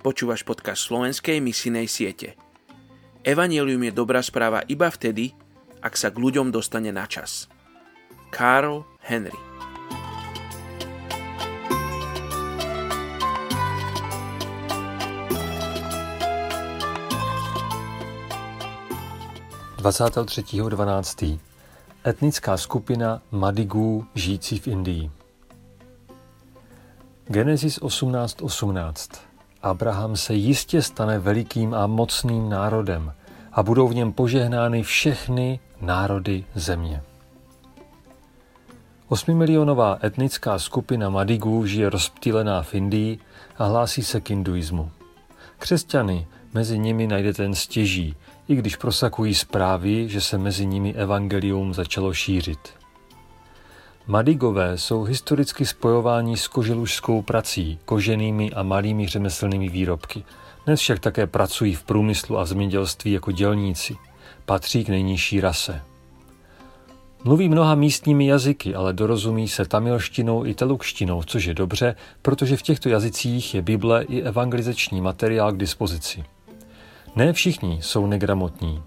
Počúvaš podcast slovenskej misinej siete. Evangelium je dobrá správa iba vtedy, ak sa k ľuďom dostane na čas. Karl Henry (23.12.) Etnická skupina Madigů žijící v Indii. Genesis 18.18. 18. Abraham se jistě stane velikým a mocným národem a budou v něm požehnány všechny národy země. Osmimilionová etnická skupina Madigů žije rozptýlená v Indii a hlásí se k hinduismu. Křesťany mezi nimi najdete jen stěží, i když prosakují zprávy, že se mezi nimi evangelium začalo šířit. Madigové jsou historicky spojováni s koželužskou prací, koženými a malými řemeslnými výrobky. Dnes však také pracují v průmyslu a zemědělství jako dělníci. Patří k nejnižší rase. Mluví mnoha místními jazyky, ale dorozumí se tamilštinou i telukštinou, což je dobře, protože v těchto jazycích je Bible i evangelizační materiál k dispozici. Ne všichni jsou negramotní.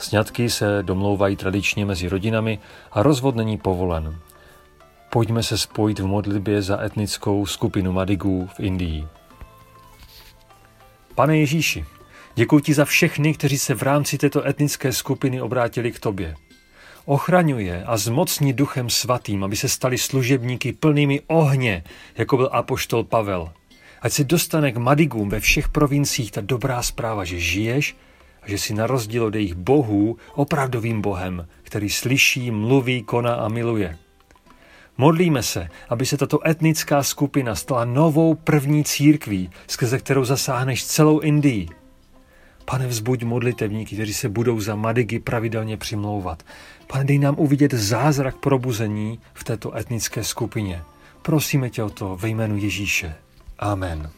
Sňatky se domlouvají tradičně mezi rodinami a rozvod není povolen. Pojďme se spojit v modlitbě za etnickou skupinu Madigů v Indii. Pane Ježíši, děkuji ti za všechny, kteří se v rámci této etnické skupiny obrátili k tobě. Ochraňuje a zmocní duchem svatým, aby se stali služebníky plnými ohně, jako byl apoštol Pavel. Ať se dostane k Madigům ve všech provinciích ta dobrá zpráva, že žiješ a že si na rozdíl od jejich bohů opravdovým bohem, který slyší, mluví, koná a miluje. Modlíme se, aby se tato etnická skupina stala novou první církví, skrze kterou zasáhneš celou Indii. Pane, vzbuď modlitevníky, kteří se budou za Madigy pravidelně přimlouvat. Pane, dej nám uvidět zázrak probuzení v této etnické skupině. Prosíme tě o to ve jménu Ježíše. Amen.